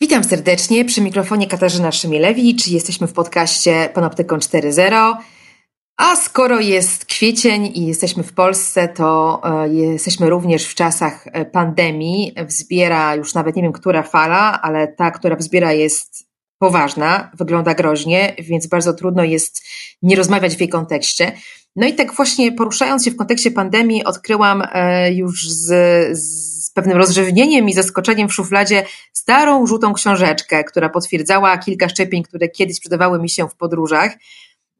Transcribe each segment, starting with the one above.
Witam serdecznie przy mikrofonie Katarzyna Szymielewicz. Jesteśmy w podcaście Panoptykon 4.0. A skoro jest kwiecień i jesteśmy w Polsce, to e, jesteśmy również w czasach e, pandemii. Wzbiera już nawet nie wiem, która fala, ale ta, która wzbiera jest poważna, wygląda groźnie, więc bardzo trudno jest nie rozmawiać w jej kontekście. No i tak właśnie poruszając się w kontekście pandemii, odkryłam e, już z, z pewnym rozrzewnieniem i zaskoczeniem w szufladzie starą, żółtą książeczkę, która potwierdzała kilka szczepień, które kiedyś sprzedawały mi się w podróżach.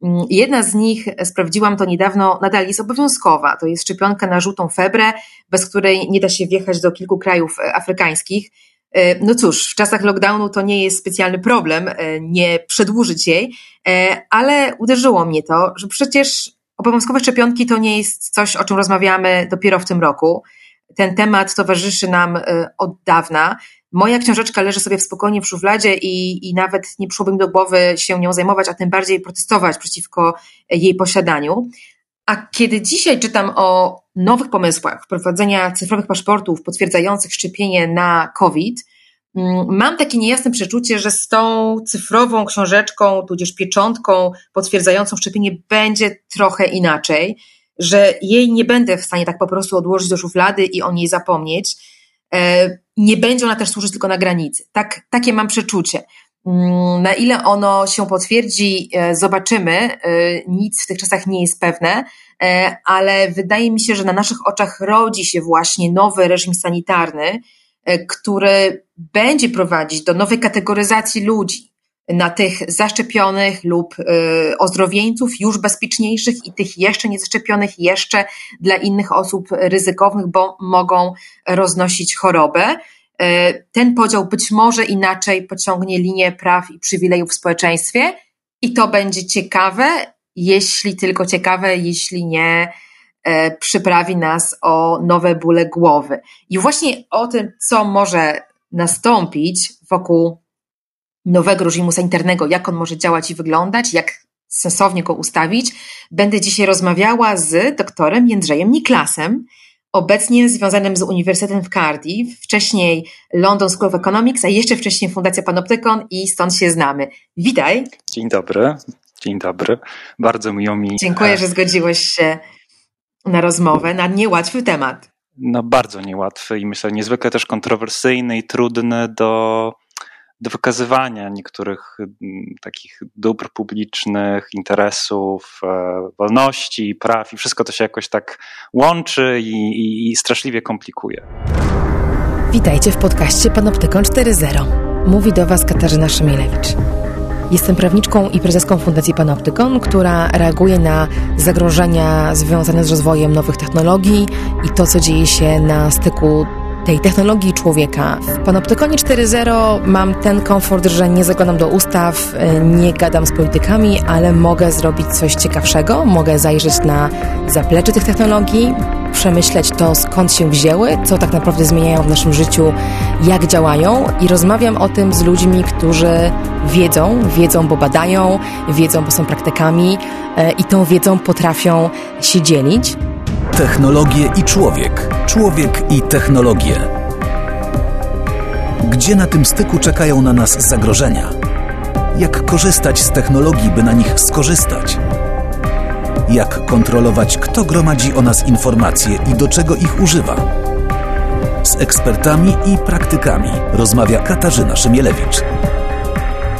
Mm, jedna z nich, sprawdziłam to niedawno, nadal jest obowiązkowa. To jest szczepionka na żółtą febrę, bez której nie da się wjechać do kilku krajów e, afrykańskich. E, no cóż, w czasach lockdownu to nie jest specjalny problem, nie przedłużyć jej, ale uderzyło mnie to, że przecież Obowiązkowe szczepionki to nie jest coś, o czym rozmawiamy dopiero w tym roku. Ten temat towarzyszy nam y, od dawna. Moja książeczka leży sobie spokojnie w szufladzie i, i nawet nie przyszłoby mi do głowy się nią zajmować, a tym bardziej protestować przeciwko jej posiadaniu. A kiedy dzisiaj czytam o nowych pomysłach wprowadzenia cyfrowych paszportów potwierdzających szczepienie na COVID, mam takie niejasne przeczucie, że z tą cyfrową książeczką, tudzież pieczątką potwierdzającą szczepienie będzie trochę inaczej, że jej nie będę w stanie tak po prostu odłożyć do szuflady i o niej zapomnieć. E, nie będzie ona też służyć tylko na granicy. Tak, takie mam przeczucie. Mm, na ile ono się potwierdzi, e, zobaczymy. E, nic w tych czasach nie jest pewne, ale wydaje mi się, że na naszych oczach rodzi się właśnie nowy reżim sanitarny, który będzie prowadzić do nowej kategoryzacji ludzi na tych zaszczepionych lub e, ozdrowieńców już bezpieczniejszych i tych jeszcze niezaszczepionych, jeszcze dla innych osób ryzykownych, bo mogą roznosić chorobę. E, ten podział być może inaczej pociągnie linię praw i przywilejów w społeczeństwie i to będzie ciekawe, jeśli tylko ciekawe, jeśli nie E, przyprawi nas o nowe bóle głowy. I właśnie o tym, co może nastąpić wokół nowego reżimu sanitarnego, jak on może działać i wyglądać, jak sensownie go ustawić, będę dzisiaj rozmawiała z doktorem Jędrzejem Niklasem, obecnie związanym z Uniwersytetem w Cardiff, wcześniej London School of Economics, a jeszcze wcześniej Fundacja Panoptykon i stąd się znamy. Witaj. Dzień dobry. Dzień dobry. Bardzo miło mi. Dziękuję, e, że zgodziłeś się na rozmowę na niełatwy temat. No bardzo niełatwy i myślę niezwykle też kontrowersyjny i trudny do, do wykazywania niektórych mm, takich dóbr publicznych, interesów, e, wolności, praw i wszystko to się jakoś tak łączy i, i, i straszliwie komplikuje. Witajcie w podcaście Panoptykon 4.0. Mówi do Was Katarzyna Szymielewicz. Jestem prawniczką i prezeską Fundacji Panoptykon, która reaguje na zagrożenia związane z rozwojem nowych technologii i to, co dzieje się na styku tej technologii człowieka. W Panoptykonie 4.0 mam ten komfort, że nie zaglądam do ustaw, nie gadam z politykami, ale mogę zrobić coś ciekawszego, mogę zajrzeć na zaplecze tych technologii, przemyśleć to, skąd się wzięły, co tak naprawdę zmieniają w naszym życiu, jak działają i rozmawiam o tym z ludźmi, którzy wiedzą, wiedzą, bo badają, wiedzą, bo są praktykami e, i tą wiedzą potrafią się dzielić. Technologie i człowiek. Człowiek i technologie. Gdzie na tym styku czekają na nas zagrożenia? Jak korzystać z technologii, by na nich skorzystać? Jak kontrolować, kto gromadzi o nas informacje i do czego ich używa? Z ekspertami i praktykami rozmawia Katarzyna Szymielewicz.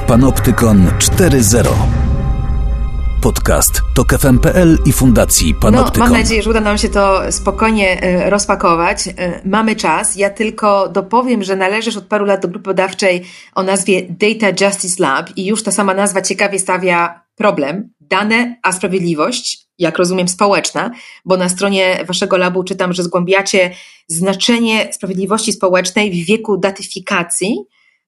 Panoptykon 4.0 Podcast to KFM.pl i Fundacji Panoptykon. No, mam nadzieję, że uda nam się to spokojnie e, rozpakować. E, mamy czas. Ja tylko dopowiem, że należysz od paru lat do grupy badawczej o nazwie Data Justice Lab i już ta sama nazwa ciekawie stawia problem. Dane, a sprawiedliwość, jak rozumiem, społeczna, bo na stronie waszego labu czytam, że zgłębiacie znaczenie sprawiedliwości społecznej w wieku datyfikacji,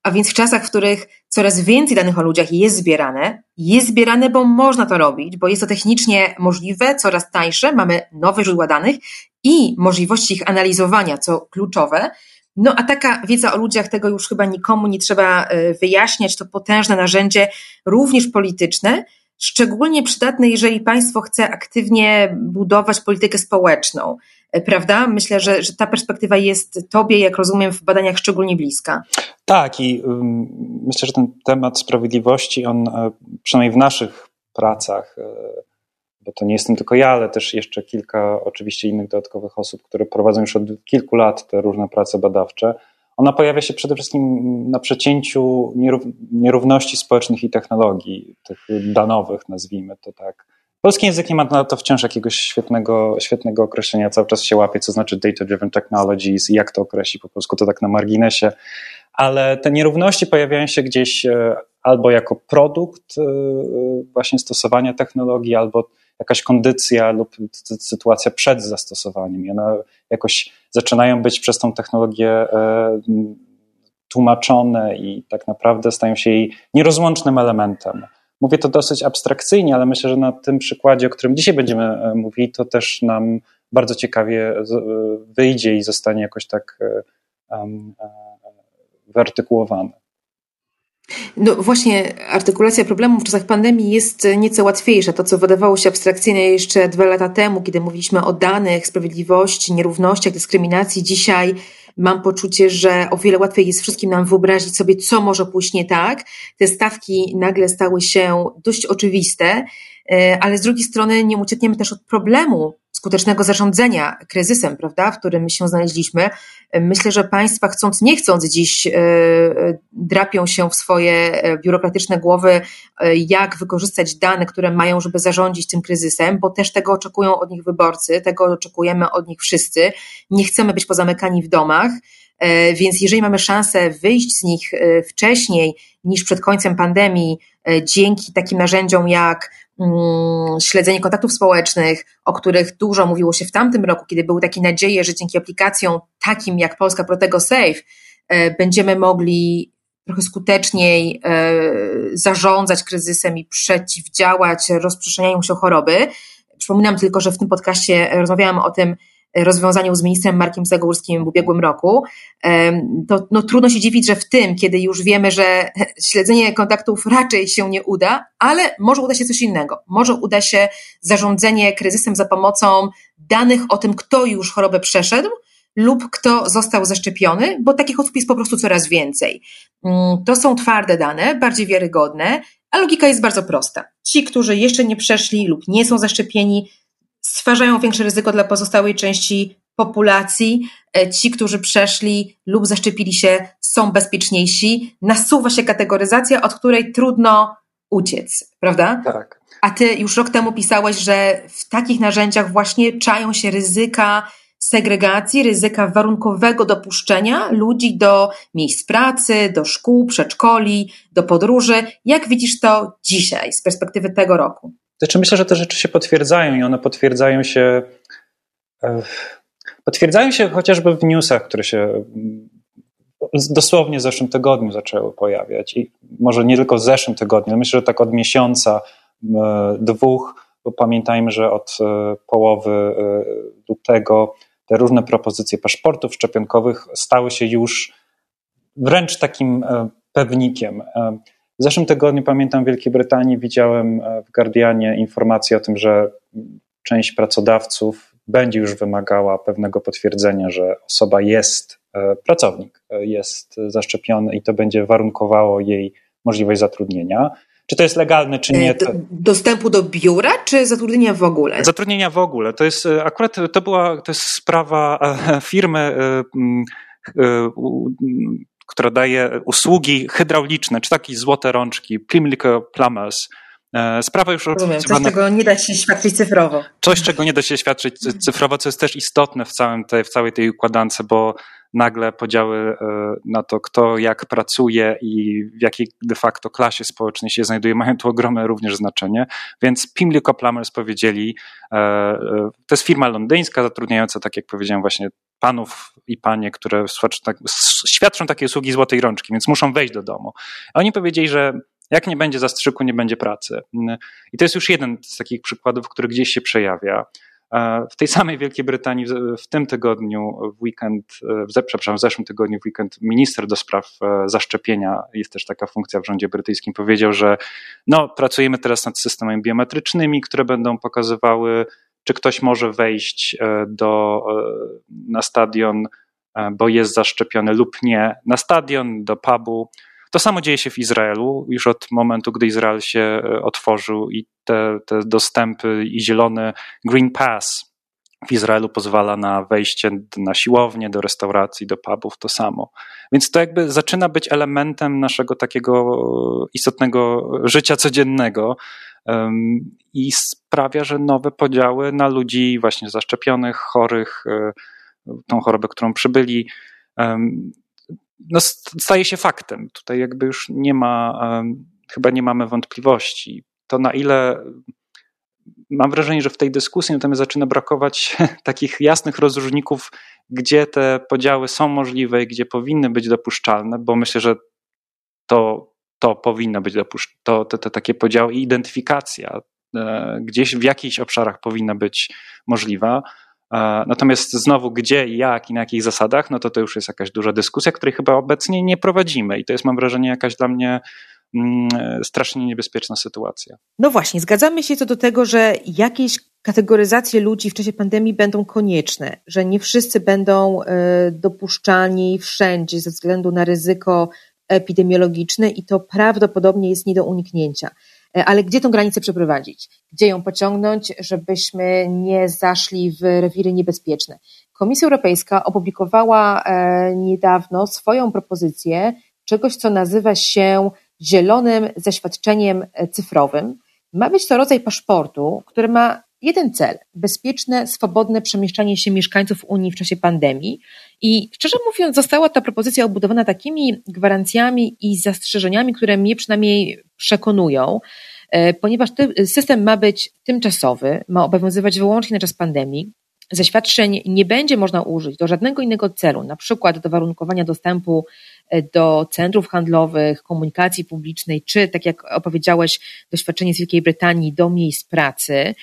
a więc w czasach, w których coraz więcej danych o ludziach jest zbierane, jest zbierane, bo można to robić, bo jest to technicznie możliwe, coraz tańsze, mamy nowe źródła danych i możliwości ich analizowania, co kluczowe. No a taka wiedza o ludziach, tego już chyba nikomu nie trzeba e, wyjaśniać, to potężne narzędzie, również polityczne, szczególnie przydatne, jeżeli państwo chce aktywnie budować politykę społeczną. Prawda? Myślę, że, że ta perspektywa jest Tobie, jak rozumiem, w badaniach szczególnie bliska. Tak, i myślę, że ten temat sprawiedliwości, on przynajmniej w naszych pracach, bo to nie jestem tylko ja, ale też jeszcze kilka oczywiście innych dodatkowych osób, które prowadzą już od kilku lat te różne prace badawcze, ona pojawia się przede wszystkim na przecięciu nierówności społecznych i technologii, tych danowych, nazwijmy to tak. Polski język nie ma na to wciąż jakiegoś świetnego, świetnego określenia, cały czas się łapie, co znaczy data-driven technologies i jak to określi po polsku, to tak na marginesie, ale te nierówności pojawiają się gdzieś e, albo jako produkt e, właśnie stosowania technologii, albo jakaś kondycja lub sytuacja przed zastosowaniem. I one jakoś zaczynają być przez tą technologię e, tłumaczone i tak naprawdę stają się jej nierozłącznym elementem. Mówię to dosyć abstrakcyjnie, ale myślę, że na tym przykładzie, o którym dzisiaj będziemy e, mówili, to też nam bardzo ciekawie e, wyjdzie i zostanie jakoś tak wyartykułowane. No właśnie, artykulacja problemu w czasach pandemii jest nieco łatwiejsza. To, co wydawało się abstrakcyjne jeszcze dwa lata temu, kiedy mówiliśmy o danych, sprawiedliwości, nierównościach, dyskryminacji, dzisiaj mam poczucie, że o wiele łatwiej jest wszystkim nam wyobrazić sobie, co może pójść nie tak. Te stawki nagle stały się dość oczywiste, e, ale z drugiej strony nie uciekniemy też od problemu skutecznego zarządzania kryzysem, prawda, w którym się znaleźliśmy. Myślę, że państwa chcąc, nie chcąc dziś e, e, drapią się w swoje e, biurokratyczne głowy, jak wykorzystać dane, które mają, żeby zarządzić tym kryzysem, bo też tego oczekują od nich wyborcy, tego oczekujemy od nich wszyscy. Nie chcemy być pozamykani w domach. Więc jeżeli mamy szansę wyjść z nich wcześniej niż przed końcem pandemii, dzięki takim narzędziom jak śledzenie kontaktów społecznych, o których dużo mówiło się w tamtym roku, kiedy były takie nadzieje, że dzięki aplikacjom takim jak Polska Protego Safe e, będziemy mogli trochę skuteczniej e, zarządzać kryzysem i przeciwdziałać rozprzestrzenianiu się choroby. Przypominam tylko, że w tym podcaście rozmawiałam o tym, rozwiązaniu z ministrem Markiem Zagórskim w ubiegłym roku, to no, trudno się dziwić, że w tym, kiedy już wiemy, że śledzenie kontaktów raczej się nie uda, ale może uda się coś innego. Może uda się zarządzanie kryzysem za pomocą danych o tym, kto już chorobę przeszedł, lub kto został zaszczepiony, bo takich osób jest po prostu coraz więcej. Mm, to są twarde dane, bardziej wiarygodne, a logika jest bardzo prosta. Ci, którzy jeszcze nie przeszli lub nie są zaszczepieni, stwarzają większe ryzyko dla pozostałej części populacji. E, ci, którzy przeszli lub zaszczepili się, są bezpieczniejsi. Nasuwa się kategoryzacja, od której trudno uciec, prawda? Tak. A ty już rok temu pisałeś, że w takich narzędziach właśnie czają się ryzyka segregacji, ryzyka warunkowego dopuszczenia ludzi do miejsc pracy, do szkół, przedszkoli, do podróży. Jak widzisz to dzisiaj z perspektywy tego roku? Znaczy myślę, że te rzeczy się potwierdzają i one potwierdzają się e, potwierdzają się chociażby w newsach, które się mm, dosłownie w zeszłym tygodniu zaczęły pojawiać i może nie tylko w zeszłym tygodniu, myślę, że tak od miesiąca, dwóch, bo pamiętajmy, że od e, połowy e, lutego te różne propozycje paszportów szczepionkowych stały się już wręcz takim pewnikiem. W zeszłym tygodniu, pamiętam, w Wielkiej Brytanii widziałem e, w Guardianie informację o tym, że część pracodawców będzie już wymagała pewnego potwierdzenia, że osoba jest, e, pracownik e, jest zaszczepiony i to będzie warunkowało jej możliwość zatrudnienia. Czy to jest legalne, czy nie? To... Dostępu do biura, czy zatrudnienia w ogóle? Zatrudnienia w ogóle. To jest akurat to była to jest sprawa firmy która daje usługi hydrauliczne, czy takie złote rączki, Plimlico Plumbers. E, sprawa już Rozumiem, coś, czego nie da się świadczyć cyfrowo. Coś, czego nie da się świadczyć cyfrowo, co jest też istotne w, całym tej, w całej tej układance, bo nagle podziały e, na to, kto jak pracuje i w jakiej de facto klasie społecznej się znajduje, mają tu ogromne również znaczenie. Więc Pimlico Plumbers powiedzieli, e, to jest firma londyńska zatrudniająca, tak jak powiedziałem, właśnie panów i panie, które tak, świadczą takie usługi złotej rączki, więc muszą wejść do domu. A oni powiedzieli, że jak nie będzie zastrzyku, nie będzie pracy. I to jest już jeden z takich przykładów, który gdzieś się przejawia. E, w tej samej Wielkiej Brytanii w tym tygodniu, w weekend, e, przepraszam, w zeszłym tygodniu, w weekend, minister do spraw e, zaszczepienia, jest też taka funkcja w rządzie brytyjskim, powiedział, że no, pracujemy teraz nad systemami biometrycznymi, które będą pokazywały czy ktoś może wejść do, na stadion, bo jest zaszczepiony lub nie, na stadion, do pubu. To samo dzieje się w Izraelu już od momentu, gdy Izrael się otworzył i te, te dostępy i zielony Green Pass w Izraelu pozwala na wejście na siłownię, do restauracji, do pubów, to samo. Więc to jakby zaczyna być elementem naszego takiego istotnego życia codziennego i sprawia, że nowe podziały na ludzi właśnie zaszczepionych, chorych, e, tą chorobę, którą przybyli, no staje się faktem. Tutaj jakby już nie ma, chyba nie mamy wątpliwości. To na ile mam wrażenie, że w tej dyskusji natomiast zaczyna brakować takich jasnych rozróżników, gdzie te podziały są możliwe i gdzie powinny być dopuszczalne, bo myślę, że to, to powinno być dopuszczalne, to, te, te takie podziały i identyfikacja e, gdzieś w jakichś obszarach powinna być możliwa. Natomiast znowu, gdzie, jak i na jakich zasadach, no to to już jest jakaś duża dyskusja, której chyba obecnie nie prowadzimy. I to jest, mam wrażenie, jakaś dla mnie Mm, strasznie niebezpieczna sytuacja. No właśnie, zgadzamy się co do tego, że jakieś kategoryzacje ludzi w czasie pandemii będą konieczne, że nie wszyscy będą e, dopuszczani wszędzie ze względu na ryzyko epidemiologiczne i to prawdopodobnie jest nie do uniknięcia. E, ale gdzie tą granicę przeprowadzić? Gdzie ją pociągnąć, żebyśmy nie zaszli w rewiry niebezpieczne? Komisja Europejska opublikowała e, niedawno swoją propozycję czegoś, co nazywa się zielonym zaświadczeniem cyfrowym. Ma być to rodzaj paszportu, który ma jeden cel bezpieczne, swobodne przemieszczanie się mieszkańców Unii w czasie pandemii. I szczerze mówiąc, została ta propozycja obudowana takimi gwarancjami i zastrzeżeniami, które mnie przynajmniej przekonują, e, ponieważ system ma być tymczasowy, ma obowiązywać wyłącznie na czas pandemii. Zaświadczeń nie będzie można użyć do żadnego innego celu, na przykład do warunkowania dostępu do centrów handlowych, komunikacji publicznej, czy tak jak opowiedziałeś, doświadczenie z Wielkiej Brytanii do miejsc pracy.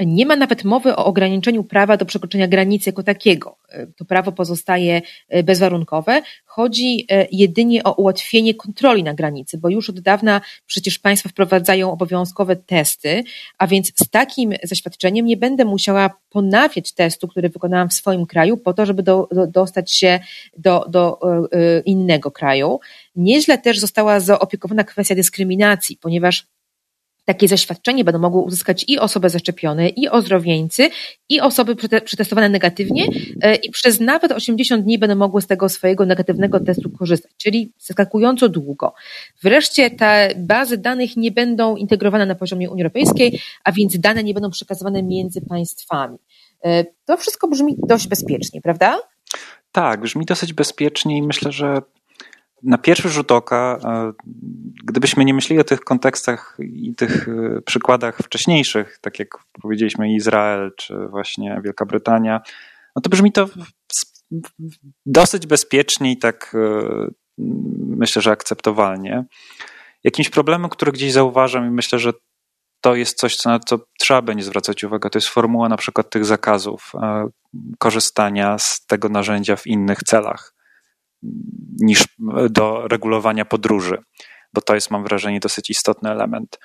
Nie ma nawet mowy o ograniczeniu prawa do przekroczenia granicy jako takiego. To prawo pozostaje e, bezwarunkowe. Chodzi e, jedynie o ułatwienie kontroli na granicy, bo już od dawna przecież państwa wprowadzają obowiązkowe testy, a więc z takim zaświadczeniem nie będę musiała ponawiać testu, który wykonałam w swoim kraju, po to, żeby do, do, dostać się do, do e, innego kraju. Nieźle też została zaopiekowana kwestia dyskryminacji, ponieważ takie zaświadczenie będą mogły uzyskać i osoby zaszczepione, i ozdrowieńcy, i osoby przetestowane negatywnie e, i przez nawet 80 dni będą mogły z tego swojego negatywnego testu korzystać, czyli zaskakująco długo. Wreszcie te bazy danych nie będą integrowane na poziomie Unii Europejskiej, a więc dane nie będą przekazywane między państwami. E, to wszystko brzmi dość bezpiecznie, prawda? Tak, brzmi dosyć bezpiecznie i myślę, że na pierwszy rzut oka, e, gdybyśmy nie myśleli o tych kontekstach i tych e, przykładach wcześniejszych, tak jak powiedzieliśmy Izrael czy właśnie Wielka Brytania, no to brzmi to dosyć bezpiecznie i tak e, myślę, że akceptowalnie. Jakimś problemem, który gdzieś zauważam i myślę, że to jest coś, co, na co trzeba będzie zwracać uwagę, to jest formuła na przykład tych zakazów korzystania z tego narzędzia w innych celach niż do regulowania podróży, bo to jest, mam wrażenie, dosyć istotny element.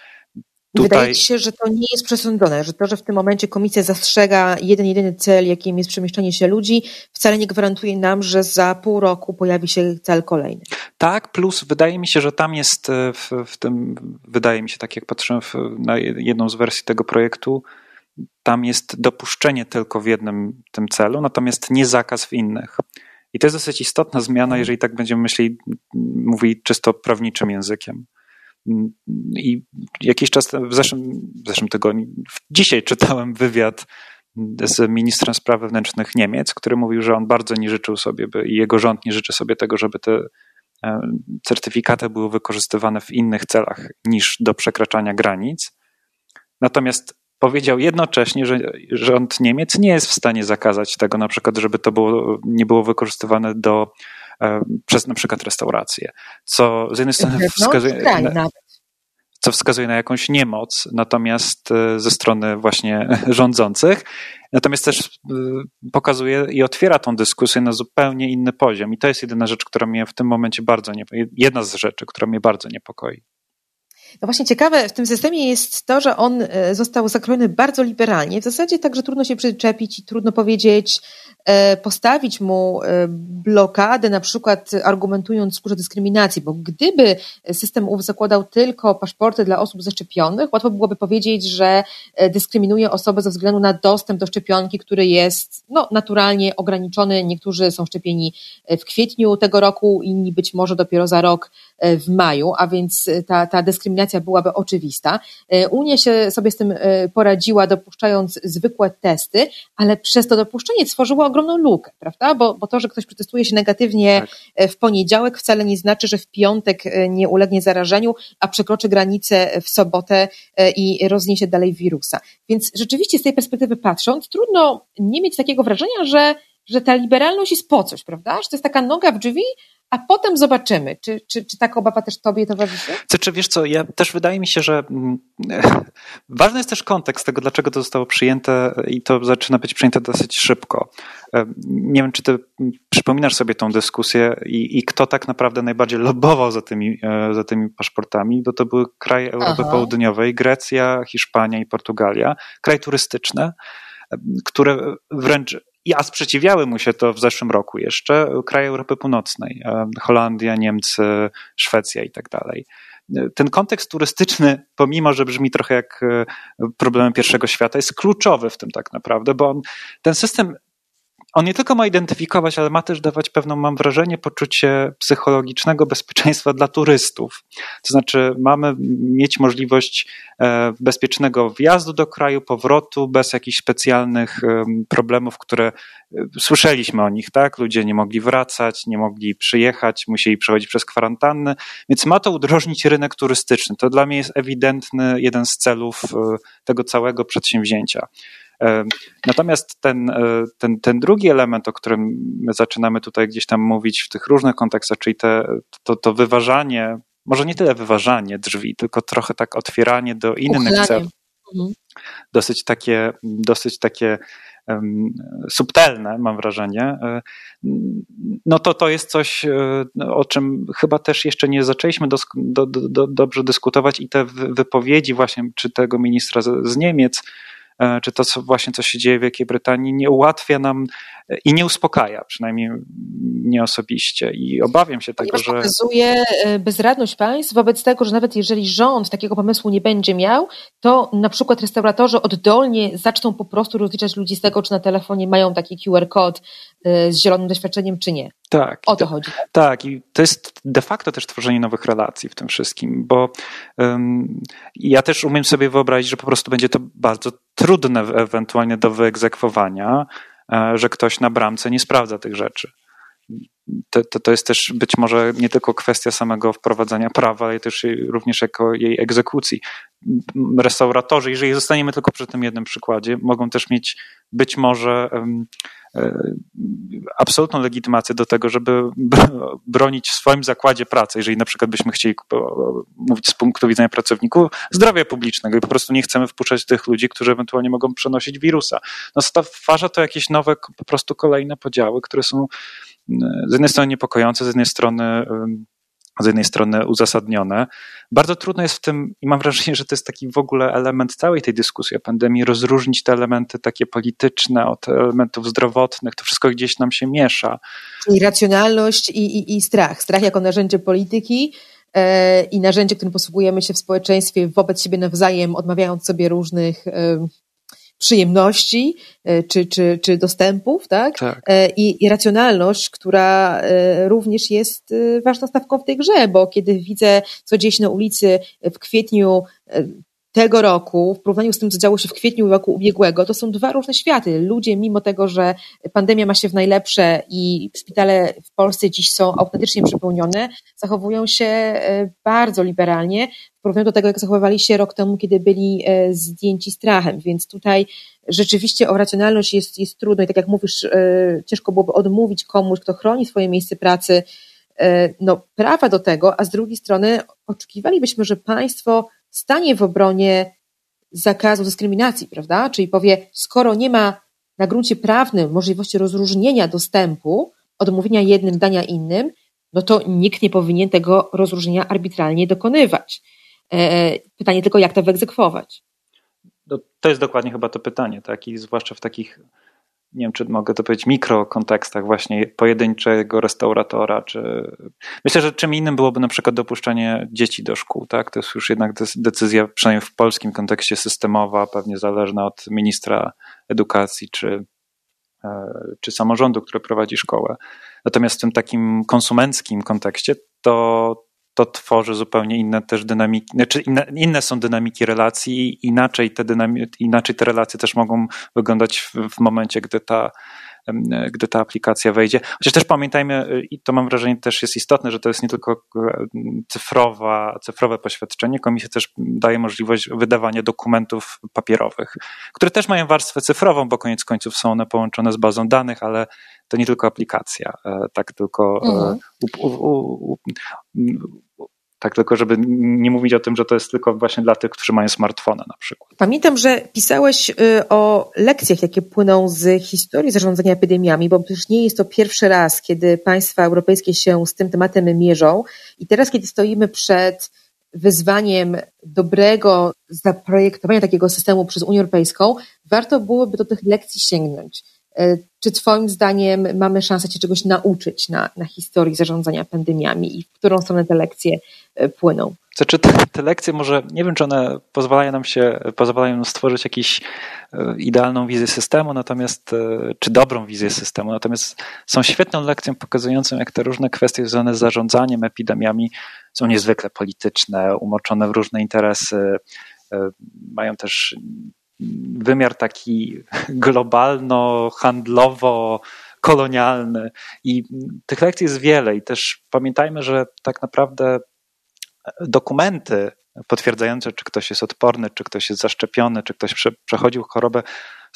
Tutaj... Wydaje ci się, że to nie jest przesądzone, że to, że w tym momencie komisja zastrzega jeden, jedyny cel, jakim jest przemieszczanie się ludzi, wcale nie gwarantuje nam, że za pół roku pojawi się cel kolejny. Tak, plus wydaje mi się, że tam jest e, w, w tym, wydaje mi się, tak jak patrzę w, na jedną z wersji tego projektu, tam jest dopuszczenie tylko w jednym tym celu, natomiast nie zakaz w innych. I to jest dosyć istotna zmiana, mhm. jeżeli tak będziemy myśleli, mówić czysto prawniczym językiem. I jakiś czas w zeszłym, w zeszłym tygodniu, dzisiaj czytałem wywiad z ministrem spraw wewnętrznych Niemiec, który mówił, że on bardzo nie życzył sobie, by, i jego rząd nie życzy sobie tego, żeby te e, certyfikaty były wykorzystywane w innych celach niż do przekraczania granic. Natomiast powiedział jednocześnie, że rząd Niemiec nie jest w stanie zakazać tego, na przykład, żeby to było, nie było wykorzystywane do, e, przez na przykład restauracje, co z jednej strony wskazuje na, co wskazuje na jakąś niemoc, natomiast e, ze strony właśnie rządzących, natomiast też e, pokazuje i otwiera tą dyskusję na zupełnie inny poziom i to jest jedyna rzecz, która mnie w tym momencie bardzo nie, jedna z rzeczy, która mnie bardzo niepokoi. No właśnie ciekawe w tym systemie jest to, że on e, został zakrojony bardzo liberalnie. W zasadzie także trudno się przyczepić i trudno powiedzieć, e, postawić mu e, blokadę, na przykład argumentując skórze dyskryminacji, bo gdyby system ów zakładał tylko paszporty dla osób zaszczepionych, łatwo byłoby powiedzieć, że dyskryminuje osoby ze względu na dostęp do szczepionki, który jest no, naturalnie ograniczony. Niektórzy są szczepieni w kwietniu tego roku, inni być może dopiero za rok w maju, a więc ta, ta dyskryminacja byłaby oczywista. E, Unia się sobie z tym e, poradziła, dopuszczając zwykłe testy, ale przez to dopuszczenie stworzyło ogromną lukę, prawda? Bo, bo to, że ktoś przetestuje się negatywnie tak. E, w poniedziałek, wcale nie znaczy, że w piątek nie ulegnie zarażeniu, a przekroczy granicę w sobotę i rozniesie dalej wirusa. Więc rzeczywiście z tej perspektywy patrząc, trudno nie mieć takiego wrażenia, że że ta liberalność jest po coś, prawda? Że to jest taka noga w drzwi, a potem zobaczymy, czy, czy, czy taka obawa też tobie towarzyszy? Czy wiesz co, ja też wydaje mi się, że mm, ważny jest też kontekst tego, dlaczego to zostało przyjęte i to zaczyna być przyjęte dosyć szybko. Nie wiem, czy ty przypominasz sobie tą dyskusję i, i kto tak naprawdę najbardziej lobował za tymi, e, za tymi paszportami, bo to były kraje Europy Aha. Południowej, Grecja, Hiszpania i Portugalia, kraje turystyczne, które wręcz a sprzeciwiały mu się to w zeszłym roku jeszcze kraje Europy Północnej, e, Holandia, Niemcy, Szwecja i tak dalej. Ten kontekst turystyczny, pomimo że brzmi trochę jak e, problemem pierwszego świata, jest kluczowy w tym tak naprawdę, bo on, ten system on nie tylko ma identyfikować, ale ma też dawać pewną, mam wrażenie, poczucie psychologicznego bezpieczeństwa dla turystów. To znaczy, mamy mieć możliwość e, bezpiecznego wjazdu do kraju, powrotu bez jakichś specjalnych problemów, które e, słyszeliśmy o nich, tak? Ludzie nie mogli wracać, nie mogli przyjechać, musieli przechodzić przez kwarantanny, więc ma to udrożnić rynek turystyczny. To dla mnie jest ewidentny jeden z celów e, tego całego przedsięwzięcia. Natomiast ten, e, ten, ten drugi element, o którym my zaczynamy tutaj gdzieś tam mówić w tych różnych kontekstach, czyli te, to, to wyważanie, może nie tyle wyważanie drzwi, tylko trochę tak otwieranie do innych celów. Mhm. Dosyć takie, dosyć takie subtelne, mam wrażenie. E, no to to jest coś, e, o czym chyba też jeszcze nie zaczęliśmy do, do, do, dobrze dyskutować i te wypowiedzi właśnie, czy tego ministra z, Niemiec, czy to co właśnie co się dzieje w Wielkiej Brytanii nie ułatwia nam e, i nie uspokaja, przynajmniej nie osobiście. I obawiam się tego, że. pokazuje e, bezradność państw wobec tego, że nawet jeżeli rząd takiego pomysłu nie będzie miał, to na przykład restauratorzy oddolnie zaczną po prostu rozliczać ludzi z tego, czy na telefonie mają taki QR kod z zielonym doświadczeniem, czy nie. Tak. O to chodzi. Tak, i to jest de facto też tworzenie nowych relacji w tym wszystkim, bo um, ja też umiem sobie wyobrazić, że po prostu będzie to bardzo trudne ewentualnie do wyegzekwowania, e, że ktoś na bramce nie sprawdza tych rzeczy. To, to, to, jest też być może nie tylko kwestia samego wprowadzania prawa, ale też również jako jej egzekucji. Restauratorzy, jeżeli zostaniemy tylko przy tym jednym przykładzie, mogą też mieć być może E, absolutną legitymację do tego, żeby bronić w swoim zakładzie pracy, jeżeli na przykład byśmy chcieli mówić z punktu widzenia pracowników zdrowia publicznego i po prostu nie chcemy wpuszczać tych ludzi, którzy ewentualnie mogą przenosić wirusa. No stwarza to jakieś nowe, po prostu kolejne podziały, które są z jednej strony niepokojące, z jednej strony z jednej strony uzasadnione. Bardzo trudno jest w tym, i mam wrażenie, że to jest taki w ogóle element całej tej dyskusji o pandemii, rozróżnić te elementy takie polityczne od elementów zdrowotnych. To wszystko gdzieś nam się miesza. I racjonalność i, i, i strach. Strach jako narzędzie polityki e, i narzędzie, którym posługujemy się w społeczeństwie wobec siebie nawzajem, odmawiając sobie różnych e, przyjemności e, czy, czy, czy dostępów, tak? tak. E, I, I racjonalność, która e, również jest ważną stawką w tej grze, bo kiedy widzę, co dzieje się na ulicy w kwietniu tego roku, w porównaniu z tym, co działo się w kwietniu roku ubiegłego, to są dwa różne światy. Ludzie, mimo tego, że pandemia ma się w najlepsze i szpitale w Polsce dziś są autentycznie przepełnione, zachowują się bardzo liberalnie w porównaniu do tego, jak zachowywali się rok temu, kiedy byli e, zdjęci strachem. Więc tutaj rzeczywiście o racjonalność jest, jest trudno i tak jak mówisz, e, ciężko byłoby odmówić komuś, kto chroni swoje miejsce pracy, e, no, prawa do tego, a z drugiej strony oczekiwalibyśmy, że państwo stanie w obronie zakazu dyskryminacji, prawda? Czyli powie, skoro nie ma na gruncie prawnym możliwości rozróżnienia dostępu, odmówienia jednym, dania innym, no to nikt nie powinien tego rozróżnienia arbitralnie dokonywać. Pytanie tylko, jak to wyegzekwować? No, to jest dokładnie chyba to pytanie, tak? I zwłaszcza w takich nie wiem, czy mogę to powiedzieć, mikrokontekstach właśnie pojedynczego restauratora, czy myślę, że czym innym byłoby na przykład dopuszczenie dzieci do szkół, tak? To jest już jednak decyzja, przynajmniej w polskim kontekście systemowa, pewnie zależna od ministra edukacji, czy, e, czy samorządu, który prowadzi szkołę. Natomiast w tym takim konsumenckim kontekście to, to tworzy zupełnie inne też dynamiki, znaczy inne, inne są dynamiki relacji, inaczej te, dynami, inaczej te relacje też mogą wyglądać w, w momencie, gdy ta, gdy ta aplikacja wejdzie. Chociaż też pamiętajmy, i to mam wrażenie też jest istotne, że to jest nie tylko cyfrowa, cyfrowe poświadczenie, komisja też daje możliwość wydawania dokumentów papierowych, które też mają warstwę cyfrową, bo koniec końców są one połączone z bazą danych, ale to nie tylko aplikacja, e, tak tylko e, mhm. u, u, u, tak tylko, żeby nie mówić o tym, że to jest tylko właśnie dla tych, którzy mają smartfona na przykład. Pamiętam, że pisałeś y, o lekcjach, jakie płyną z historii zarządzania epidemiami, bo przecież nie jest to pierwszy raz, kiedy państwa europejskie się z tym tematem mierzą. I teraz, kiedy stoimy przed wyzwaniem dobrego zaprojektowania takiego systemu przez Unię Europejską, warto byłoby do tych lekcji sięgnąć. E, czy Twoim zdaniem mamy szansę się czegoś nauczyć na, na historii zarządzania pandemiami i w którą stronę te lekcje e, płyną? Znaczy te, te lekcje może, nie wiem czy one pozwalają nam się, pozwalają nam stworzyć jakąś e, idealną wizję systemu, natomiast, czy dobrą wizję systemu, natomiast są świetną lekcją pokazującą, jak te różne kwestie związane z zarządzaniem epidemiami są niezwykle polityczne, umoczone w różne interesy, mają też wymiar taki globalno-handlowo kolonialny. I tych lekcji jest wiele i też pamiętajmy, że tak naprawdę dokumenty potwierdzające, czy ktoś jest odporny, czy ktoś jest zaszczepiony, czy ktoś prze, przechodził chorobę,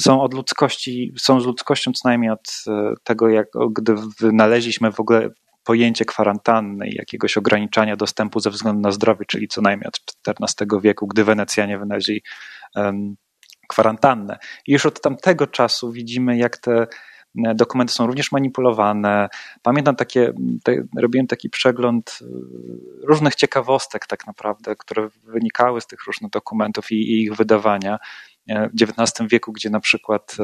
są od ludzkości, są z ludzkością co najmniej od e, tego, jak gdy wynaleźliśmy w ogóle pojęcie kwarantanny i jakiegoś ograniczania dostępu ze względu na zdrowie, czyli co najmniej od XIV wieku, gdy Wenecjanie wynaleźli um, kwarantannę. I już od tamtego czasu widzimy, jak te e, dokumenty są również manipulowane. Pamiętam takie, te, robiłem taki przegląd e, różnych ciekawostek tak naprawdę, które wynikały z tych różnych dokumentów i, i ich wydawania e, w XIX wieku, gdzie na przykład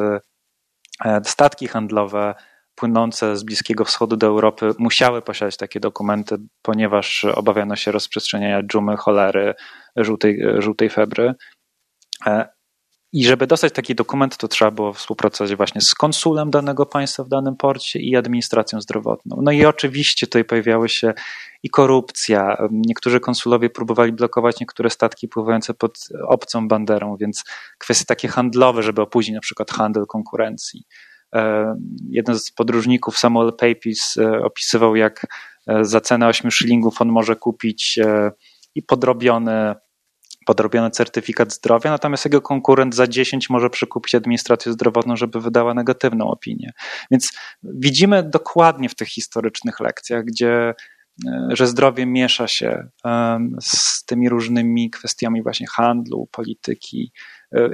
statki handlowe płynące z Bliskiego Wschodu do Europy musiały posiadać takie dokumenty, ponieważ obawiano się rozprzestrzeniania dżumy, cholery, żółtej, żółtej febry. I żeby dostać taki dokument, to trzeba było współpracować właśnie z konsulem danego państwa w danym porcie i administracją zdrowotną. No i oczywiście tutaj pojawiały się i korupcja. Niektórzy konsulowie próbowali blokować niektóre statki pływające pod obcą banderą, więc kwestie takie handlowe, żeby opóźnić na przykład handel konkurencji. E, jeden z podróżników, Samuel Pepys, e, opisywał, jak e, za cenę 8 szylingów on może kupić i podrobione podrobiony certyfikat zdrowia, natomiast jego konkurent za 10 może przekupić administrację zdrowotną, żeby wydała negatywną opinię. Więc widzimy dokładnie w tych historycznych lekcjach, gdzie e, że zdrowie miesza się z tymi różnymi kwestiami właśnie handlu, polityki,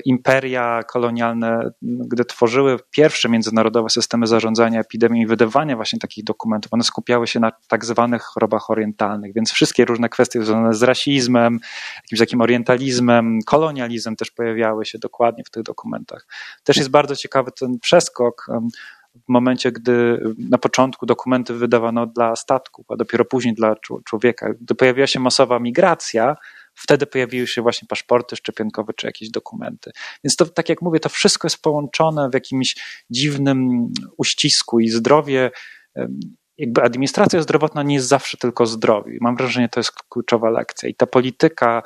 imperia kolonialne, gdy tworzyły pierwsze międzynarodowe systemy zarządzania epidemią i wydawania właśnie takich dokumentów, one skupiały się na tak zwanych chorobach orientalnych, więc wszystkie różne kwestie związane z rasizmem, jakimś takim orientalizmem, kolonializmem też pojawiały się dokładnie w tych dokumentach. Też jest bardzo ciekawy ten przeskok w momencie, gdy na początku dokumenty wydawano dla statków, a dopiero później dla człowieka. Gdy pojawiła się masowa migracja, wtedy pojawiły się właśnie paszporty szczepionkowe czy jakieś dokumenty. Więc to, tak jak mówię, to wszystko jest połączone w jakimś dziwnym uścisku i zdrowie jakby administracja zdrowotna nie jest zawsze tylko zdrowie. Mam wrażenie, to jest kluczowa lekcja. I ta polityka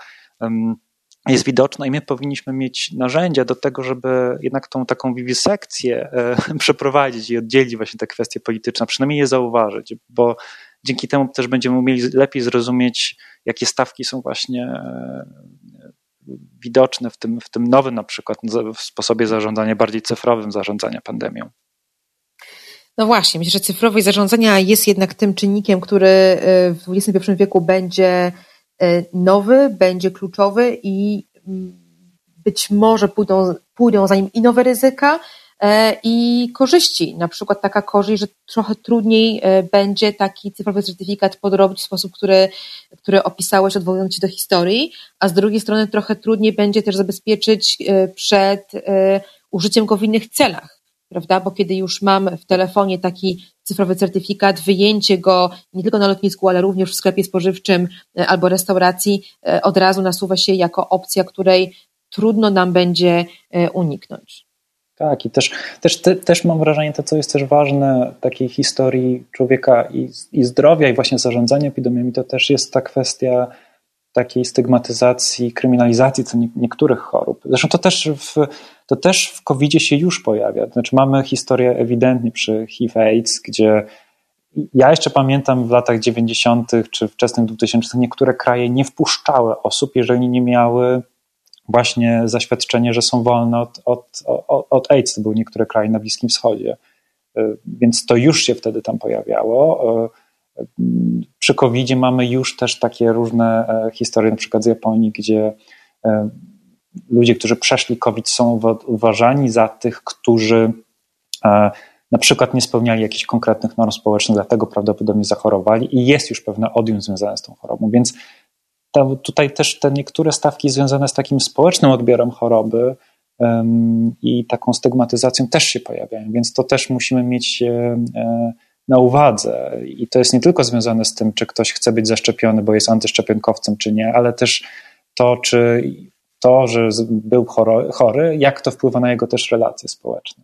jest widoczna i my powinniśmy mieć narzędzia do tego, żeby jednak tą taką wiwisekcję e, przeprowadzić i oddzielić właśnie te kwestie polityczne, przynajmniej je zauważyć, bo dzięki temu też będziemy umieli lepiej zrozumieć, jakie stawki są właśnie e, widoczne w tym, w tym nowym na przykład sposobie zarządzania, bardziej cyfrowym zarządzania pandemią. No właśnie, myślę, że cyfrowość zarządzania jest jednak tym czynnikiem, który e, w XXI wieku będzie nowy, będzie kluczowy i mm, być może pójdą, pójdą za nim i nowe ryzyka, i korzyści. Na przykład taka korzyść, że trochę trudniej będzie taki cyfrowy certyfikat podrobić w sposób, który, który opisałeś, odwołując się do historii, a z drugiej strony trochę trudniej będzie też zabezpieczyć przed użyciem go w innych celach prawda? Bo kiedy już mam w telefonie taki cyfrowy certyfikat, wyjęcie go nie tylko na lotnisku, ale również w sklepie spożywczym e, albo restauracji, e, od razu nasuwa się jako opcja, której trudno nam będzie e, uniknąć. Tak, i też, też, te, też mam wrażenie, to co jest też ważne w takiej historii człowieka i, i zdrowia, i właśnie zarządzania epidemiami, to też jest ta kwestia takiej stygmatyzacji, kryminalizacji co nie, niektórych chorób. Zresztą to też w, to też w covid się już pojawia. Znaczy mamy historię ewidentnie przy HIV-AIDS, gdzie ja jeszcze pamiętam w latach 90. czy wczesnych 2000 niektóre kraje nie wpuszczały osób, jeżeli nie miały właśnie zaświadczenie, że są wolne od, od, od, od AIDS. To były niektóre kraje na Bliskim Wschodzie. Więc to już się wtedy tam pojawiało. Przy covid mamy już też takie różne e, historie, na przykład z Japonii, gdzie e, ludzie, którzy przeszli COVID, są uważani za tych, którzy e, na przykład nie spełniali jakichś konkretnych norm społecznych, dlatego prawdopodobnie zachorowali i jest już pewne odium związane z tą chorobą. Więc to, tutaj też te niektóre stawki związane z takim społecznym odbiorem choroby um, i taką stygmatyzacją też się pojawiają, więc to też musimy mieć um, na uwadze. I to jest nie tylko związane z tym, czy ktoś chce być zaszczepiony, bo jest antyszczepionkowcem, czy nie, ale też to, czy to, że był chory, jak to wpływa na jego też relacje społeczne.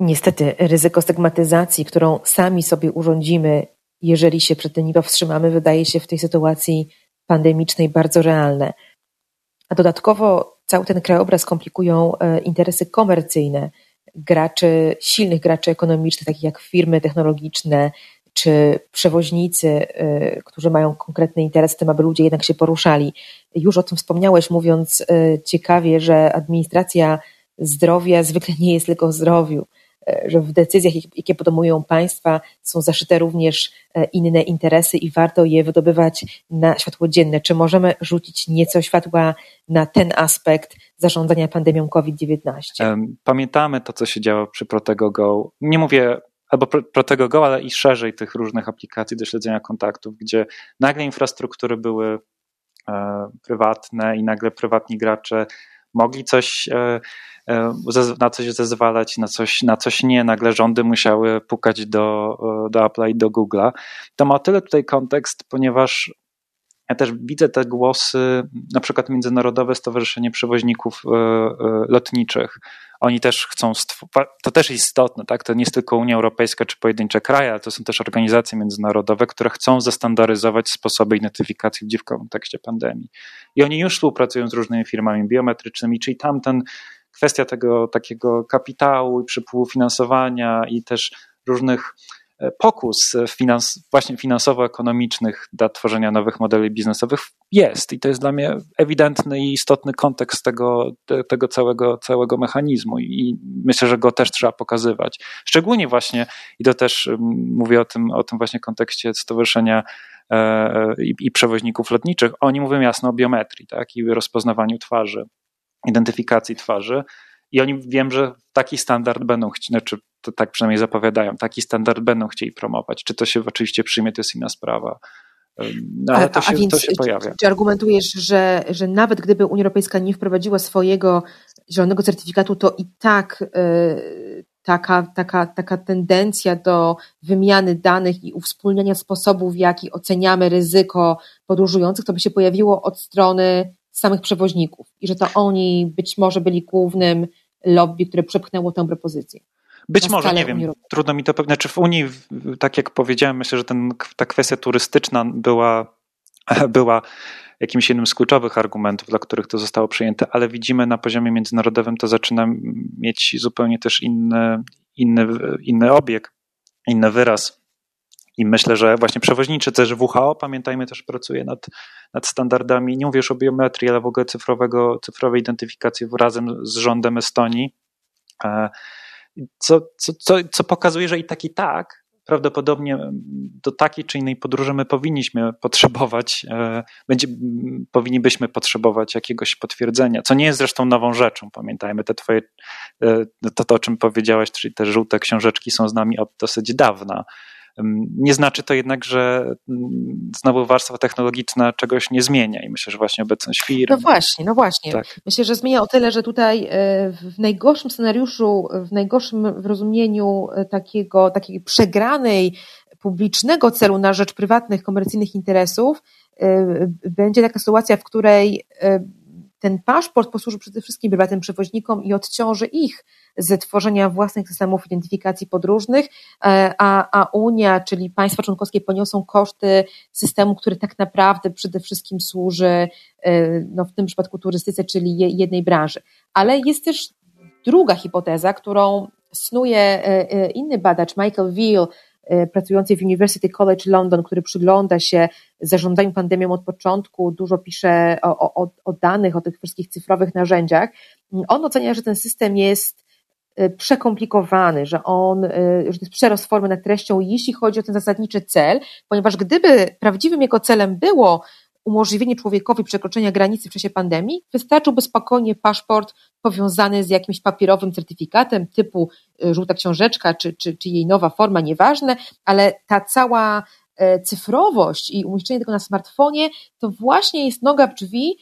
Niestety, ryzyko stygmatyzacji, którą sami sobie urządzimy, jeżeli się przed tym nie powstrzymamy, wydaje się w tej sytuacji pandemicznej bardzo realne. A dodatkowo cały ten krajobraz komplikują e, interesy komercyjne graczy, silnych graczy ekonomicznych, takich jak firmy technologiczne czy przewoźnicy, y, którzy mają konkretny interes w tym, aby ludzie jednak się poruszali. Już o tym wspomniałeś, mówiąc y, ciekawie, że administracja zdrowia zwykle nie jest tylko o zdrowiu, y, że w decyzjach, jakie podejmują państwa, są zaszyte również inne interesy i warto je wydobywać na światło dzienne. Czy możemy rzucić nieco światła na ten aspekt zarządzania pandemią COVID-19? Pamiętamy to, co się działo przy Protego Go. Nie mówię albo Protego Go, ale i szerzej tych różnych aplikacji do śledzenia kontaktów, gdzie nagle infrastruktury były e, prywatne i nagle prywatni gracze mogli coś e, e, na coś zezwalać, na coś, na coś nie. Nagle rządy musiały pukać do, do Apple'a i do Google'a. To ma tyle tutaj kontekst, ponieważ ja też widzę te głosy, na przykład Międzynarodowe Stowarzyszenie Przewoźników Lotniczych, oni też chcą, to też istotne, tak? to nie jest tylko Unia Europejska czy pojedyncze kraje, ale to są też organizacje międzynarodowe, które chcą zestandaryzować sposoby identyfikacji w kontekście pandemii. I oni już współpracują z różnymi firmami biometrycznymi, czyli tamten kwestia tego takiego kapitału i przepływu finansowania i też różnych E, pokus finans, właśnie finansowo-ekonomicznych dla tworzenia nowych modeli biznesowych jest i to jest dla mnie ewidentny i istotny kontekst tego, tego całego, całego mechanizmu i myślę, że go też trzeba pokazywać. Szczególnie właśnie, i to też mówię o tym, o tym właśnie kontekście Stowarzyszenia e, e, i, i przewoźników lotniczych, oni mówią jasno o biometrii tak, i rozpoznawaniu twarzy, identyfikacji twarzy, i oni wiem, że taki standard będą chcieli, znaczy to tak przynajmniej zapowiadają, taki standard będą chcieli promować. Czy to się oczywiście przyjmie, to jest inna sprawa. No, ale to się, a więc, to się pojawia. Czy argumentujesz, że, że nawet gdyby Unia Europejska nie wprowadziła swojego zielonego certyfikatu, to i tak yy, taka, taka, taka tendencja do wymiany danych i uwspólniania sposobów, w jaki oceniamy ryzyko podróżujących, to by się pojawiło od strony samych przewoźników i że to oni być może byli głównym lobby, które przepchnęło tę propozycję. Być może, nie wiem, trudno mi to pewnie. Znaczy w Unii, tak jak powiedziałem, myślę, że ten, ta kwestia turystyczna była, była jakimś jednym z kluczowych argumentów, dla których to zostało przyjęte, ale widzimy na poziomie międzynarodowym to zaczyna mieć zupełnie też inny, inny, inny obieg, inny wyraz. I myślę, że właśnie przewoźniczy też WHO, pamiętajmy, też pracuje nad, nad standardami, nie mówię już o biometrii, ale w ogóle cyfrowego, cyfrowej identyfikacji razem z rządem Estonii, e, co, co, co, co pokazuje, że i tak i tak prawdopodobnie do takiej czy innej podróży my powinniśmy potrzebować, e, będzie, powinnibyśmy potrzebować jakiegoś potwierdzenia, co nie jest zresztą nową rzeczą. Pamiętajmy, te twoje, e, to, to o czym powiedziałaś, czyli te żółte książeczki są z nami od dosyć dawna. Nie znaczy to jednak, że znowu warstwa technologiczna czegoś nie zmienia i myślę, że właśnie obecność firm. No właśnie, no właśnie. Tak. Myślę, że zmienia o tyle, że tutaj e, w najgorszym scenariuszu, w najgorszym rozumieniu e, takiego, takiej przegranej publicznego celu na rzecz prywatnych, komercyjnych interesów, e, będzie taka sytuacja, w której ten paszport posłuży przede wszystkim prywatnym przewoźnikom i odciąży ich ze tworzenia własnych systemów identyfikacji podróżnych, e, a, a Unia, czyli państwa członkowskie poniosą koszty systemu, który tak naprawdę przede wszystkim służy e, no, w tym przypadku turystyce, czyli jednej branży. Ale jest też druga hipoteza, którą snuje e, inny badacz, Michael Veal, pracujący w University College London, który przygląda się zarządzaniu pandemią od początku, dużo pisze o, o, o danych, o tych wszystkich cyfrowych narzędziach. On ocenia, że ten system jest Y, przekomplikowany, że on, y, że to jest przerost formy nad treścią, jeśli chodzi o ten zasadniczy cel, ponieważ gdyby prawdziwym jego celem było umożliwienie człowiekowi przekroczenia granicy w czasie pandemii, wystarczyłby spokojnie paszport powiązany z jakimś papierowym certyfikatem typu y, żółta książeczka czy, czy, czy jej nowa forma, nieważne, ale ta cała cyfrowość i umieszczenie tego na smartfonie to właśnie jest noga w drzwi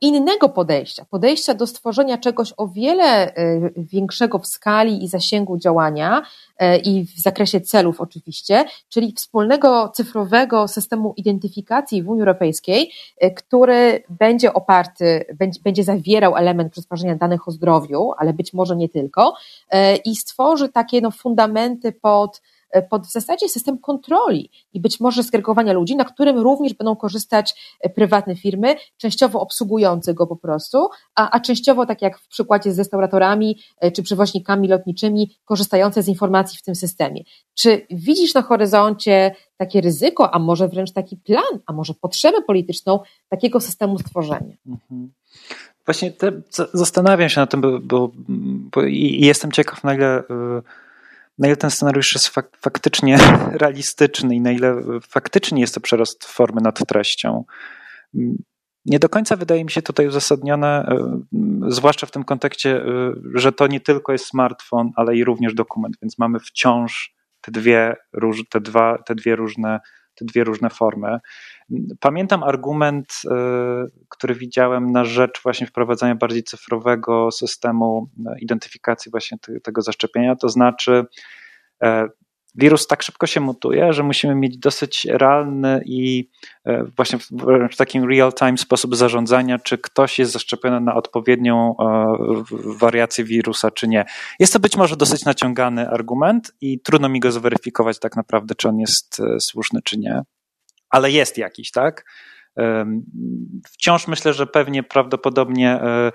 innego podejścia, podejścia do stworzenia czegoś o wiele e, większego w skali i zasięgu działania e, i w zakresie celów oczywiście, czyli wspólnego cyfrowego systemu identyfikacji w Unii Europejskiej, e, który będzie oparty, będzie, zawierał element przetwarzania danych o zdrowiu, ale być może nie tylko, i stworzy takie no, fundamenty pod pod w zasadzie system kontroli i być może skregowania ludzi, na którym również będą korzystać e, prywatne firmy, częściowo obsługujące go po prostu, a, a częściowo, tak jak w przykładzie z restauratorami e, czy przewoźnikami lotniczymi, korzystające z informacji w tym systemie. Czy widzisz na horyzoncie takie ryzyko, a może wręcz taki plan, a może potrzebę polityczną takiego systemu stworzenia? Mhm. Właśnie te, zastanawiam się na tym, bo, bo, bo i jestem ciekaw, na ile na ile ten scenariusz jest fak faktycznie realistyczny i na ile faktycznie jest to przerost formy nad treścią. Nie do końca wydaje mi się tutaj uzasadnione, e, zwłaszcza w tym kontekście, e, że to nie tylko jest smartfon, ale i również dokument, więc mamy wciąż te dwie, te dwa, te dwie różne te dwie różne formy. Pamiętam argument, e, który widziałem na rzecz właśnie wprowadzania bardziej cyfrowego systemu e, identyfikacji właśnie tego zaszczepienia, to znaczy e, wirus tak szybko się mutuje, że musimy mieć dosyć realny i właśnie w takim real-time sposób zarządzania, czy ktoś jest zaszczepiony na odpowiednią wariację wirusa, czy nie. Jest to być może dosyć naciągany argument i trudno mi go zweryfikować tak naprawdę, czy on jest słuszny, czy nie ale jest jakiś, tak? Wciąż myślę, że pewnie prawdopodobnie e,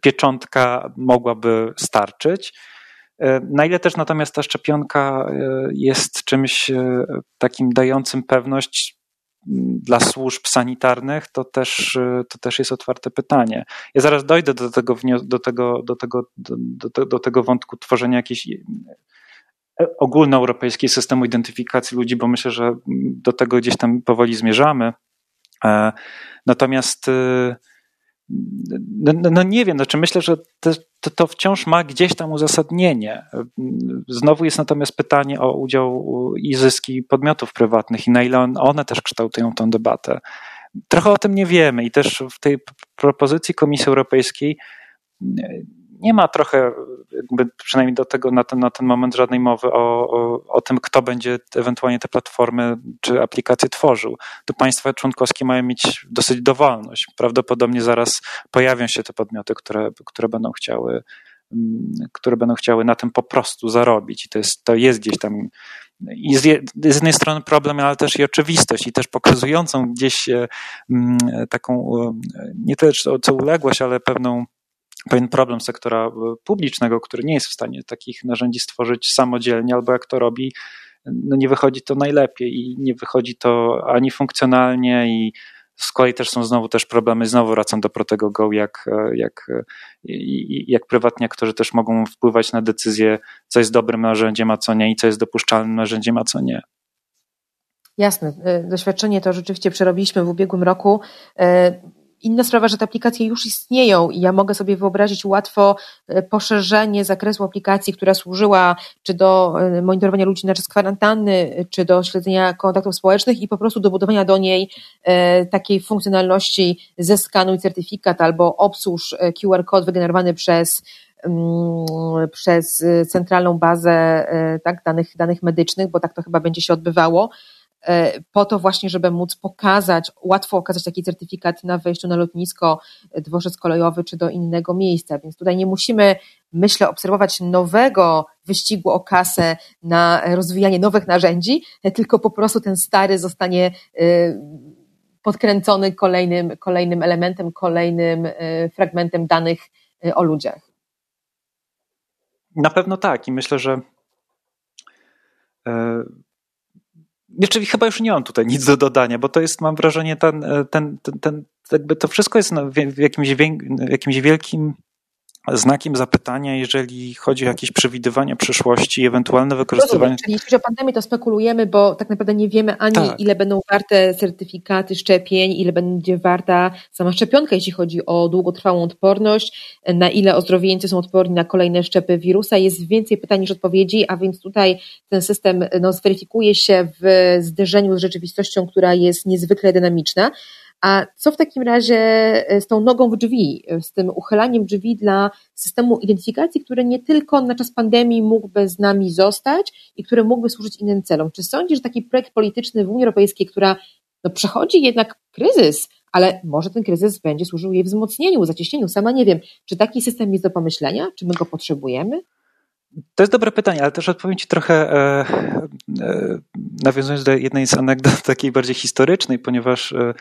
pieczątka mogłaby starczyć. E, na ile też natomiast ta szczepionka e, jest czymś takim dającym pewność dla służb sanitarnych, to też, to też jest otwarte pytanie. Ja zaraz dojdę do tego, do tego, do tego, do, do, tego wątku tworzenia jakiejś ogólnoeuropejski systemu identyfikacji ludzi, bo myślę, że do tego gdzieś tam powoli zmierzamy. E, natomiast e, no, no, no nie wiem, znaczy myślę, że to, to, to, wciąż ma gdzieś tam uzasadnienie. Znowu jest natomiast pytanie o udział i zyski podmiotów prywatnych i na ile one też kształtują tę debatę. Trochę o tym nie wiemy i też w tej propozycji Komisji Europejskiej nie ma trochę, jakby przynajmniej do tego na ten, na ten moment żadnej mowy o, o, o tym, kto będzie ewentualnie te platformy czy aplikacje tworzył. To państwa członkowskie mają mieć dosyć dowolność. Prawdopodobnie zaraz pojawią się te podmioty, które, które będą chciały mm, które będą chciały na tym po prostu zarobić. I to jest, to jest gdzieś tam z, z jednej strony problem, ale też i oczywistość, i też pokazującą gdzieś e, mm, taką e, nie tyle co uległość, ale pewną pewien problem sektora e, publicznego, który nie jest w stanie takich narzędzi stworzyć samodzielnie, albo jak to robi, no nie wychodzi to najlepiej i nie wychodzi to ani funkcjonalnie i z kolei też są znowu też problemy, znowu wracam do Protego Go, jak, jak, jak prywatni aktorzy też mogą wpływać na decyzję, co jest dobrym narzędziem, a co nie i co jest dopuszczalnym narzędziem, a co nie. Jasne. Doświadczenie to rzeczywiście przerobiliśmy w ubiegłym roku. Inna sprawa, że te aplikacje już istnieją i ja mogę sobie wyobrazić łatwo e, poszerzenie zakresu aplikacji, która służyła czy do e, monitorowania ludzi na czas kwarantanny, czy do śledzenia kontaktów społecznych i po prostu do budowania do niej e, takiej funkcjonalności zeskanuj certyfikat albo obsłuż QR kod wygenerowany przez mm, przez centralną bazę tak, danych, danych medycznych, bo tak to chyba będzie się odbywało, po to właśnie, żeby móc pokazać, łatwo okazać taki certyfikat na wejściu na lotnisko, e, dworzec kolejowy czy do innego miejsca. Więc tutaj nie musimy, myślę, obserwować nowego wyścigu o kasę na rozwijanie nowych narzędzi, e, tylko po prostu ten stary zostanie podkręcony kolejnym, kolejnym elementem, kolejnym fragmentem danych o ludziach. Na pewno tak i myślę, że znaczy, chyba już nie mam tutaj nic do dodania, bo to jest, mam wrażenie, ten, ten, ten, ten jakby to wszystko jest w jakimś, w jakimś wielkim znakiem zapytania, jeżeli chodzi o jakieś przewidywania przyszłości i ewentualne wykorzystywanie. Rozumiem, czyli jeśli chodzi o pandemię, to spekulujemy, bo tak naprawdę nie wiemy ani tak. ile będą warte certyfikaty szczepień, ile będzie warta sama szczepionka, jeśli chodzi o długotrwałą odporność, na ile ozdrowieńcy są odporni na kolejne szczepy wirusa. Jest więcej pytań niż odpowiedzi, a więc tutaj ten system no, zweryfikuje się w zderzeniu z rzeczywistością, która jest niezwykle dynamiczna. A co w takim razie e, z tą nogą w drzwi, e, z tym uchylaniem drzwi dla systemu identyfikacji, który nie tylko na czas pandemii mógłby z nami zostać i który mógłby służyć innym celom? Czy sądzisz, że taki projekt polityczny w Unii Europejskiej, która no, przechodzi jednak kryzys, ale może ten kryzys będzie służył jej wzmocnieniu, zacieśnieniu, sama nie wiem. Czy taki system jest do pomyślenia? Czy my go potrzebujemy? To jest dobre pytanie, ale też odpowiem Ci trochę, e, e, nawiązując do jednej z anegdot takiej bardziej historycznej, ponieważ e,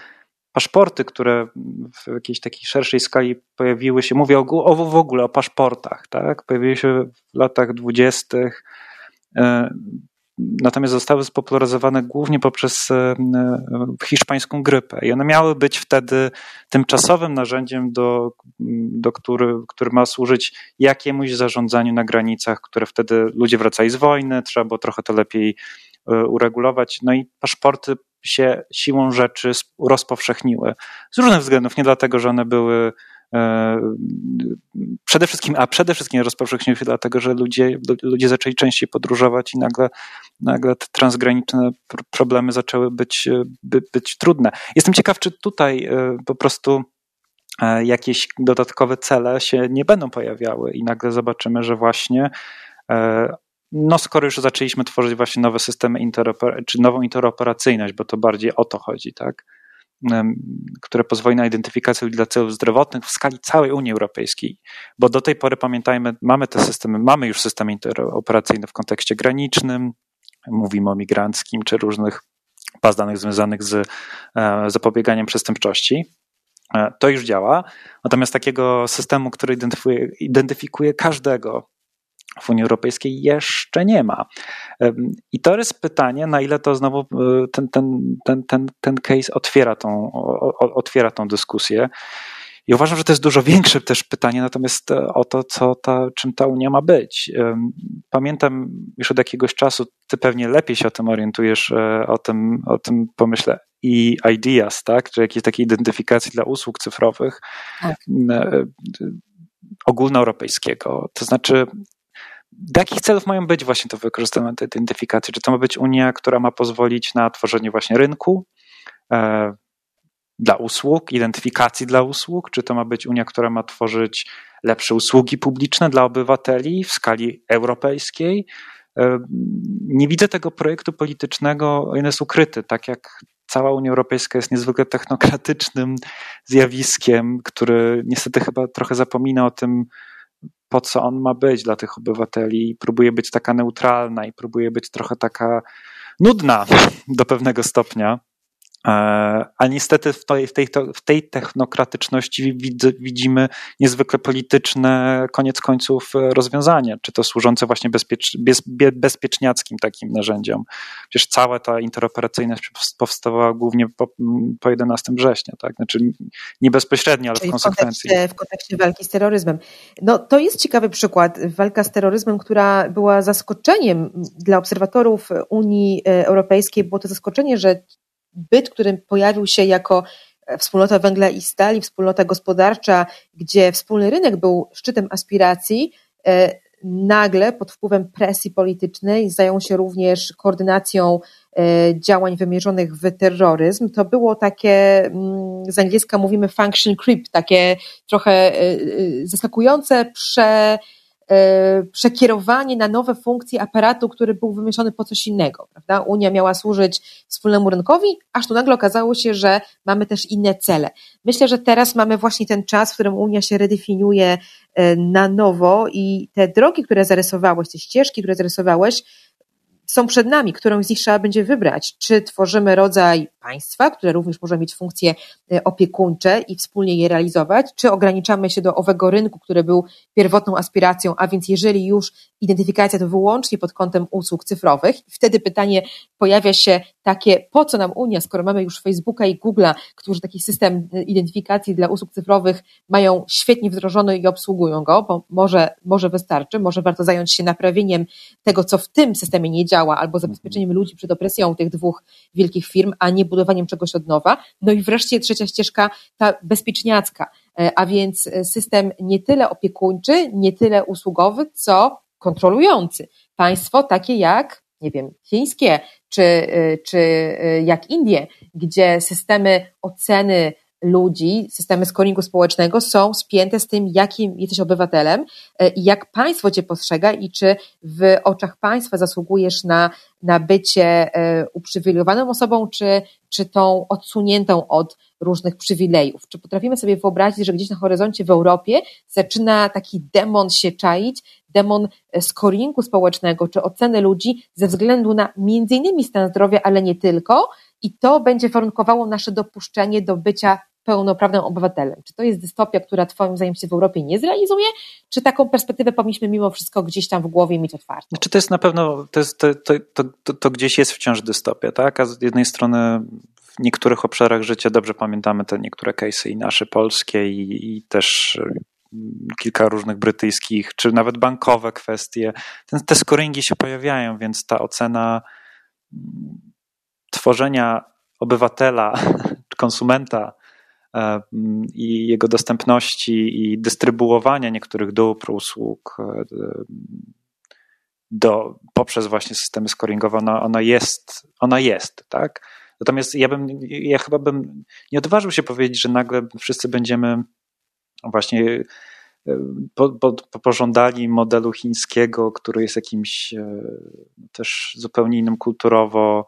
paszporty, które w jakiejś takiej szerszej skali pojawiły się, mówię o, o w ogóle o paszportach, tak? Pojawiły się w latach dwudziestych, e, natomiast zostały spopularyzowane głównie poprzez e, hiszpańską grypę. I one miały być wtedy tymczasowym narzędziem, do, do który, który ma służyć jakiemuś zarządzaniu na granicach, które wtedy ludzie wracali z wojny, trzeba było trochę to lepiej e, uregulować. No i paszporty się siłą rzeczy rozpowszechniły. Z różnych względów, nie dlatego, że one były e, przede wszystkim, a przede wszystkim rozpowszechniły się dlatego, że ludzie, ludzie zaczęli częściej podróżować i nagle, nagle te transgraniczne problemy zaczęły być, by, być trudne. Jestem ciekaw, czy tutaj e, po prostu e, jakieś dodatkowe cele się nie będą pojawiały i nagle zobaczymy, że właśnie no skoro już zaczęliśmy tworzyć właśnie nowe systemy czy nową interoperacyjność, bo to bardziej o to chodzi, tak? które pozwoli na identyfikację dla celów zdrowotnych w skali całej Unii Europejskiej, bo do tej pory pamiętajmy, mamy te systemy, mamy już systemy interoperacyjne w kontekście granicznym, mówimy o migranckim czy różnych baz danych związanych z e, zapobieganiem przestępczości. E, to już działa, natomiast takiego systemu, który identyfikuje, identyfikuje każdego w Unii Europejskiej jeszcze nie ma. I to jest pytanie, na ile to znowu e, ten, ten, ten, ten, ten case otwiera tą, otwiera tą dyskusję. I uważam, że to jest dużo większe też pytanie, natomiast e, o to, co ta, czym ta Unia ma być. Pamiętam już od jakiegoś czasu, ty pewnie lepiej się o tym orientujesz, e, o tym, o tym pomyślę, i ideas, tak? Czy jakiejś takiej identyfikacji dla usług cyfrowych tak. ogólnoeuropejskiego. To znaczy, do jakich celów mają być właśnie to wykorzystywane te identyfikacje? Czy to ma być Unia, która ma pozwolić na tworzenie właśnie rynku e, dla usług, identyfikacji dla usług? Czy to ma być Unia, która ma tworzyć lepsze usługi publiczne dla obywateli w skali europejskiej? E, nie widzę tego projektu politycznego, on jest ukryty, tak jak cała Unia Europejska jest niezwykle technokratycznym zjawiskiem, który niestety chyba trochę zapomina o tym, po co on ma być dla tych obywateli i próbuje być taka neutralna i próbuje być trochę taka nudna do pewnego stopnia. E, a niestety w tej, w tej, w tej technokratyczności widzimy niezwykle polityczne, koniec końców, rozwiązanie, czy to służące właśnie bezpiecz, bez, bezpieczniackim takim narzędziom. Przecież cała ta interoperacyjność powstawała głównie po, po 11 września, tak? Znaczy nie bezpośrednio, ale Czyli w konsekwencji. W kontekście, w kontekście walki z terroryzmem. No to jest ciekawy przykład. Walka z terroryzmem, która była zaskoczeniem dla obserwatorów Unii Europejskiej, było to zaskoczenie, że byt, który pojawił się jako e, wspólnota węgla i stali, wspólnota gospodarcza, gdzie wspólny rynek był szczytem aspiracji, e, nagle pod wpływem presji politycznej zajął się również koordynacją e, działań wymierzonych w terroryzm. To było takie, mm, z angielska mówimy function creep, takie trochę zaskakujące, prze, przekierowanie na nowe funkcje aparatu, który był wymyślony po coś innego. Prawda? Unia miała służyć wspólnemu rynkowi, aż tu nagle okazało się, że mamy też inne cele. Myślę, że teraz mamy właśnie ten czas, w którym Unia się redefiniuje e, na nowo i te drogi, które zarysowałeś, te ścieżki, które zarysowałeś, są przed nami, którą z nich trzeba będzie wybrać. Czy tworzymy rodzaj państwa, które również może mieć funkcje e, opiekuńcze i wspólnie je realizować, czy ograniczamy się do owego rynku, który był pierwotną aspiracją, a więc jeżeli już identyfikacja to wyłącznie pod kątem usług cyfrowych, wtedy pytanie pojawia się takie, po co nam Unia, skoro mamy już Facebooka i Google'a, którzy taki system e, identyfikacji dla usług cyfrowych mają świetnie wdrożony i obsługują go, bo może, może wystarczy, może warto zająć się naprawieniem tego, co w tym systemie nie działa, albo zabezpieczeniem ludzi przed opresją tych dwóch wielkich firm, a nie budowaniem czegoś od nowa. No i wreszcie trzecia ścieżka, ta bezpieczniacka, e, a więc e, system nie tyle opiekuńczy, nie tyle usługowy, co kontrolujący. Państwo takie jak, nie wiem, chińskie, czy, e, czy jak Indie, gdzie systemy oceny ludzi, systemy scoringu społecznego są spięte z tym, jakim jesteś obywatelem e, i jak państwo cię postrzega i czy w oczach państwa zasługujesz na, na bycie e, uprzywilejowaną osobą, czy, czy tą odsuniętą od różnych przywilejów. Czy potrafimy sobie wyobrazić, że gdzieś na horyzoncie w Europie zaczyna taki demon się czaić, demon e, scoringu społecznego, czy oceny ludzi ze względu na między innymi stan zdrowia, ale nie tylko, i to będzie warunkowało nasze dopuszczenie do bycia pełnoprawnym obywatelem. Czy to jest dystopia, która Twoim zdaniem się w Europie nie zrealizuje, czy taką perspektywę powinniśmy mimo wszystko gdzieś tam w głowie mieć otwartą? Znaczy to jest na pewno, to, jest, to, to, to, to gdzieś jest wciąż dystopia, tak? A z jednej strony w niektórych obszarach życia dobrze pamiętamy te niektóre case'y i nasze polskie i, i też mm, kilka różnych brytyjskich, czy nawet bankowe kwestie. Ten, te scoringi się pojawiają, więc ta ocena mm, tworzenia obywatela, konsumenta i jego dostępności i dystrybuowania niektórych dóbr, usług e, do, poprzez właśnie systemy scoringowe, ona, ona, jest, ona jest, tak? Natomiast ja bym, ja chyba bym nie odważył się powiedzieć, że nagle wszyscy będziemy właśnie e, po, po, pożądali modelu chińskiego, który jest jakimś też zupełnie innym kulturowo,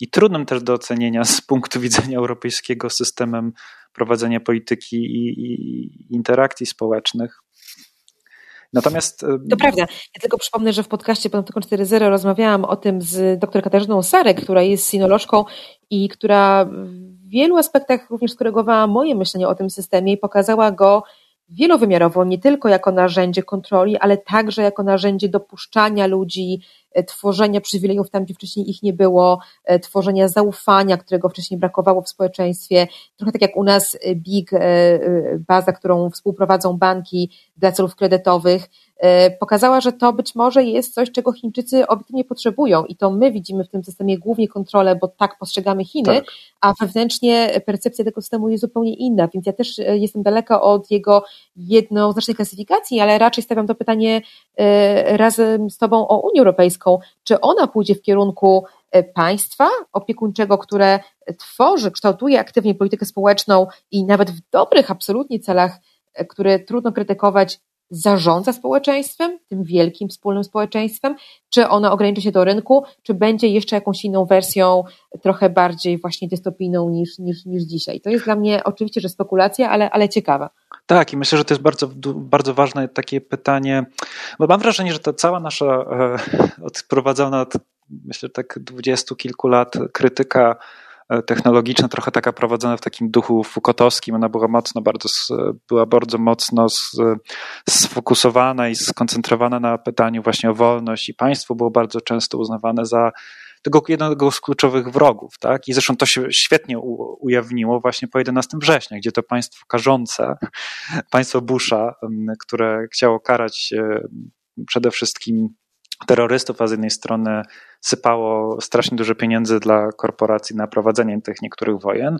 i trudnym też do ocenienia z punktu widzenia europejskiego systemem prowadzenia polityki i, i interakcji społecznych. Natomiast. To prawda. Ja tylko przypomnę, że w podcaście Panoptykon 4.0 rozmawiałam o tym z dr Katarzyną Sarek, która jest sinolożką i która w wielu aspektach również skorygowała moje myślenie o tym systemie i pokazała go wielowymiarowo, nie tylko jako narzędzie kontroli, ale także jako narzędzie dopuszczania ludzi, e, tworzenia przywilejów tam, gdzie wcześniej ich nie było, e, tworzenia zaufania, którego wcześniej brakowało w społeczeństwie. Trochę tak jak u nas e, BIG, baza, którą współprowadzą banki dla celów kredytowych, pokazała, że to być może jest coś, czego Chińczycy obiektywnie potrzebują. I to my widzimy w tym systemie głównie kontrolę, bo tak postrzegamy Chiny, tak. a wewnętrznie percepcja tego systemu jest zupełnie inna, więc ja też e, jestem daleka od jego jednoznacznej klasyfikacji, ale raczej stawiam to pytanie e, razem z Tobą o Unię Europejską, czy ona pójdzie w kierunku państwa opiekuńczego, które tworzy, kształtuje aktywnie politykę społeczną i nawet w dobrych absolutnie celach, które trudno krytykować, zarządza społeczeństwem, tym wielkim wspólnym społeczeństwem, czy ona ogranicza się do rynku, czy będzie jeszcze jakąś inną wersją, trochę bardziej właśnie dystopijną niż, niż, niż dzisiaj. To jest dla mnie oczywiście, że spekulacja, ale, ale ciekawa. Tak, i myślę, że to jest bardzo, bardzo ważne takie pytanie, bo mam wrażenie, że ta cała nasza e, odprowadzona od myślę tak dwudziestu kilku lat krytyka technologiczna, trochę taka prowadzona w takim duchu fukotowskim. Ona była mocno, bardzo, była bardzo mocno sfokusowana i skoncentrowana na pytaniu właśnie o wolność i państwo było bardzo często uznawane za tego jednego z kluczowych wrogów. Tak? I zresztą to się świetnie ujawniło właśnie po 11 września, gdzie to państwo karzące, państwo Busha, które chciało karać przede wszystkim terrorystów, a z jednej strony sypało strasznie dużo pieniędzy dla korporacji na prowadzenie tych niektórych wojen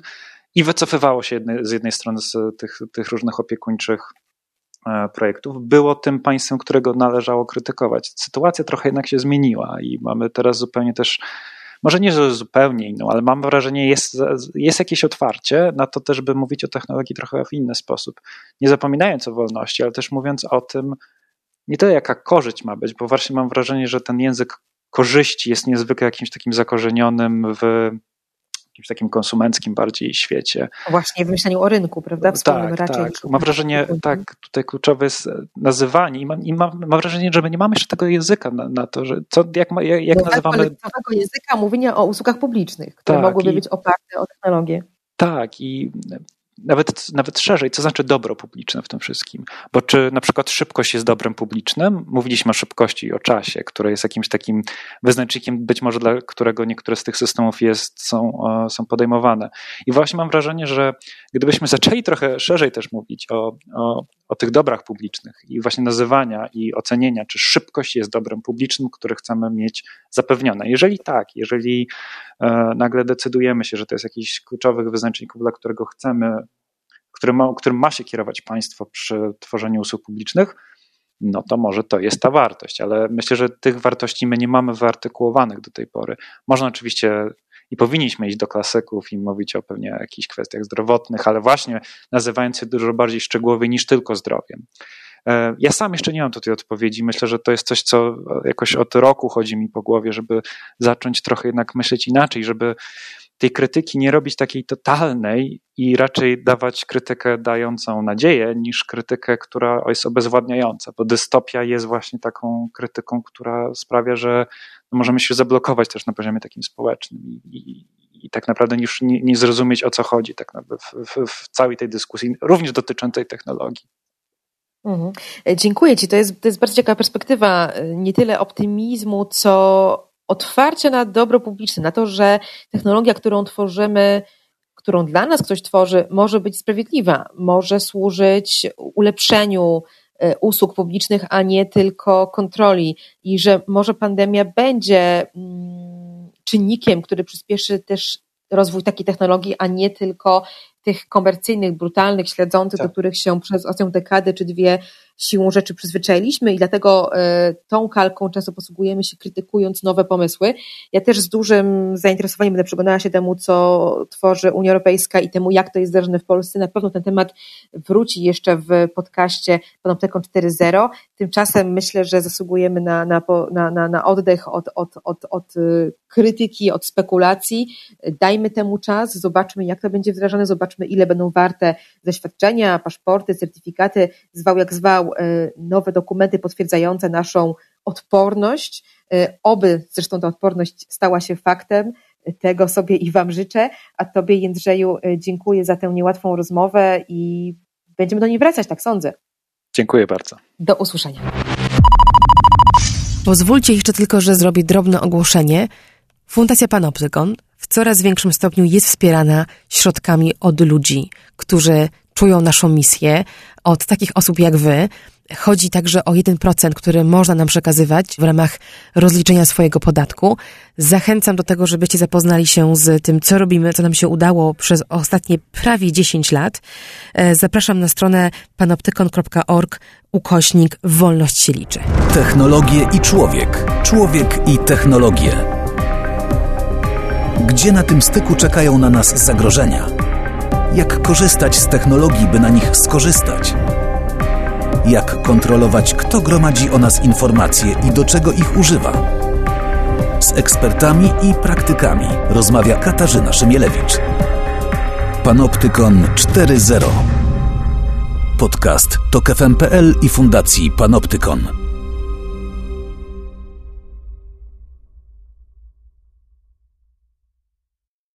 i wycofywało się z jednej strony z tych, tych różnych opiekuńczych e, projektów, było tym państwem, którego należało krytykować. Sytuacja trochę jednak się zmieniła i mamy teraz zupełnie też, może nie zupełnie inną, ale mam wrażenie, jest, jest jakieś otwarcie na to też, by mówić o technologii trochę w inny sposób. Nie zapominając o wolności, ale też mówiąc o tym, nie tyle jaka korzyść ma być, bo właśnie mam wrażenie, że ten język korzyści jest niezwykle jakimś takim zakorzenionym w jakimś takim konsumenckim bardziej świecie. Właśnie w myśleniu o rynku, prawda? Wspólnym tak, raczej. Tak. Mam wrażenie, tak, tutaj kluczowe jest nazywanie i mam, i mam, mam wrażenie, że my nie mamy jeszcze tego języka na, na to, że co, jak, jak, jak nazywamy... Tak, tego języka mówienia o usługach publicznych, które tak, mogłyby i, być oparte o technologię. Tak i nawet, nawet szerzej, co znaczy dobro publiczne w tym wszystkim. Bo czy na przykład szybkość jest dobrem publicznym? Mówiliśmy o szybkości i o czasie, które jest jakimś takim wyznacznikiem, być może dla którego niektóre z tych systemów jest, są, są podejmowane. I właśnie mam wrażenie, że gdybyśmy zaczęli trochę szerzej też mówić o, o, o tych dobrach publicznych i właśnie nazywania i ocenienia, czy szybkość jest dobrem publicznym, które chcemy mieć zapewnione. Jeżeli tak, jeżeli e, nagle decydujemy się, że to jest jakiś kluczowych wyznaczników, dla którego chcemy, którym ma, którym ma się kierować państwo przy tworzeniu usług publicznych, no to może to jest ta wartość, ale myślę, że tych wartości my nie mamy wyartykułowanych do tej pory. Można oczywiście i powinniśmy iść do klasyków i mówić o pewnie jakichś kwestiach zdrowotnych, ale właśnie nazywając je dużo bardziej szczegółowo niż tylko zdrowiem. E, ja sam jeszcze nie mam tutaj odpowiedzi. Myślę, że to jest coś, co jakoś od roku chodzi mi po głowie, żeby zacząć trochę jednak myśleć inaczej, żeby tej krytyki nie robić takiej totalnej i raczej dawać krytykę dającą nadzieję, niż krytykę, która jest obezwładniająca, bo dystopia jest właśnie taką krytyką, która sprawia, że możemy się zablokować też na poziomie takim społecznym i, i, tak naprawdę już nie, nie, zrozumieć o co chodzi tak w, w, w całej tej dyskusji, również dotyczącej technologii. Mhm. E, dziękuję Ci. To jest, to jest bardzo ciekawa perspektywa e, nie tyle optymizmu, co otwarcia na dobro publiczne, na to, że technologia, którą tworzymy, którą dla nas ktoś tworzy, może być sprawiedliwa, może służyć ulepszeniu e, usług publicznych, a nie tylko kontroli i że może pandemia będzie mm, czynnikiem, który przyspieszy też rozwój takiej technologii, a nie tylko tych komercyjnych, brutalnych, śledzących, tak. do których się przez ostatnią dekadę czy dwie siłą rzeczy przyzwyczailiśmy i dlatego e, tą kalką często posługujemy się krytykując nowe pomysły. Ja też z dużym zainteresowaniem będę przyglądała się temu, co tworzy Unia Europejska i temu, jak to jest wdrażane w Polsce. Na pewno ten temat wróci jeszcze w podcaście Panoptyką 4.0. Tymczasem myślę, że zasługujemy na, na, na, na oddech od, od, od, od y, krytyki, od spekulacji. Dajmy temu czas, zobaczmy, jak to będzie wdrażane, zobaczmy, ile będą warte zaświadczenia, paszporty, certyfikaty, zwał jak zwał, E, nowe dokumenty potwierdzające naszą odporność. E, oby zresztą ta odporność stała się faktem. Tego sobie i Wam życzę, a Tobie, Jędrzeju, e, dziękuję za tę niełatwą rozmowę i będziemy do niej wracać, tak sądzę. Dziękuję bardzo. Do usłyszenia. Pozwólcie jeszcze tylko, że zrobię drobne ogłoszenie. Fundacja Panoptykon w coraz większym stopniu jest wspierana środkami od ludzi, którzy czują naszą misję, od takich osób jak wy. Chodzi także o 1%, który można nam przekazywać w ramach rozliczenia swojego podatku. Zachęcam do tego, żebyście zapoznali się z tym, co robimy, co nam się udało przez ostatnie prawie 10 lat. E, zapraszam na stronę panoptykon.org ukośnik Wolność się liczy. Technologie i człowiek. Człowiek i technologie. Gdzie na tym styku czekają na nas zagrożenia? Jak korzystać z technologii, by na nich skorzystać? Jak kontrolować, kto gromadzi o nas informacje i do czego ich używa? Z ekspertami i praktykami rozmawia Katarzyna Szymielewicz. Panoptykon 4.0 Podcast to KFM.pl i Fundacji Panoptykon.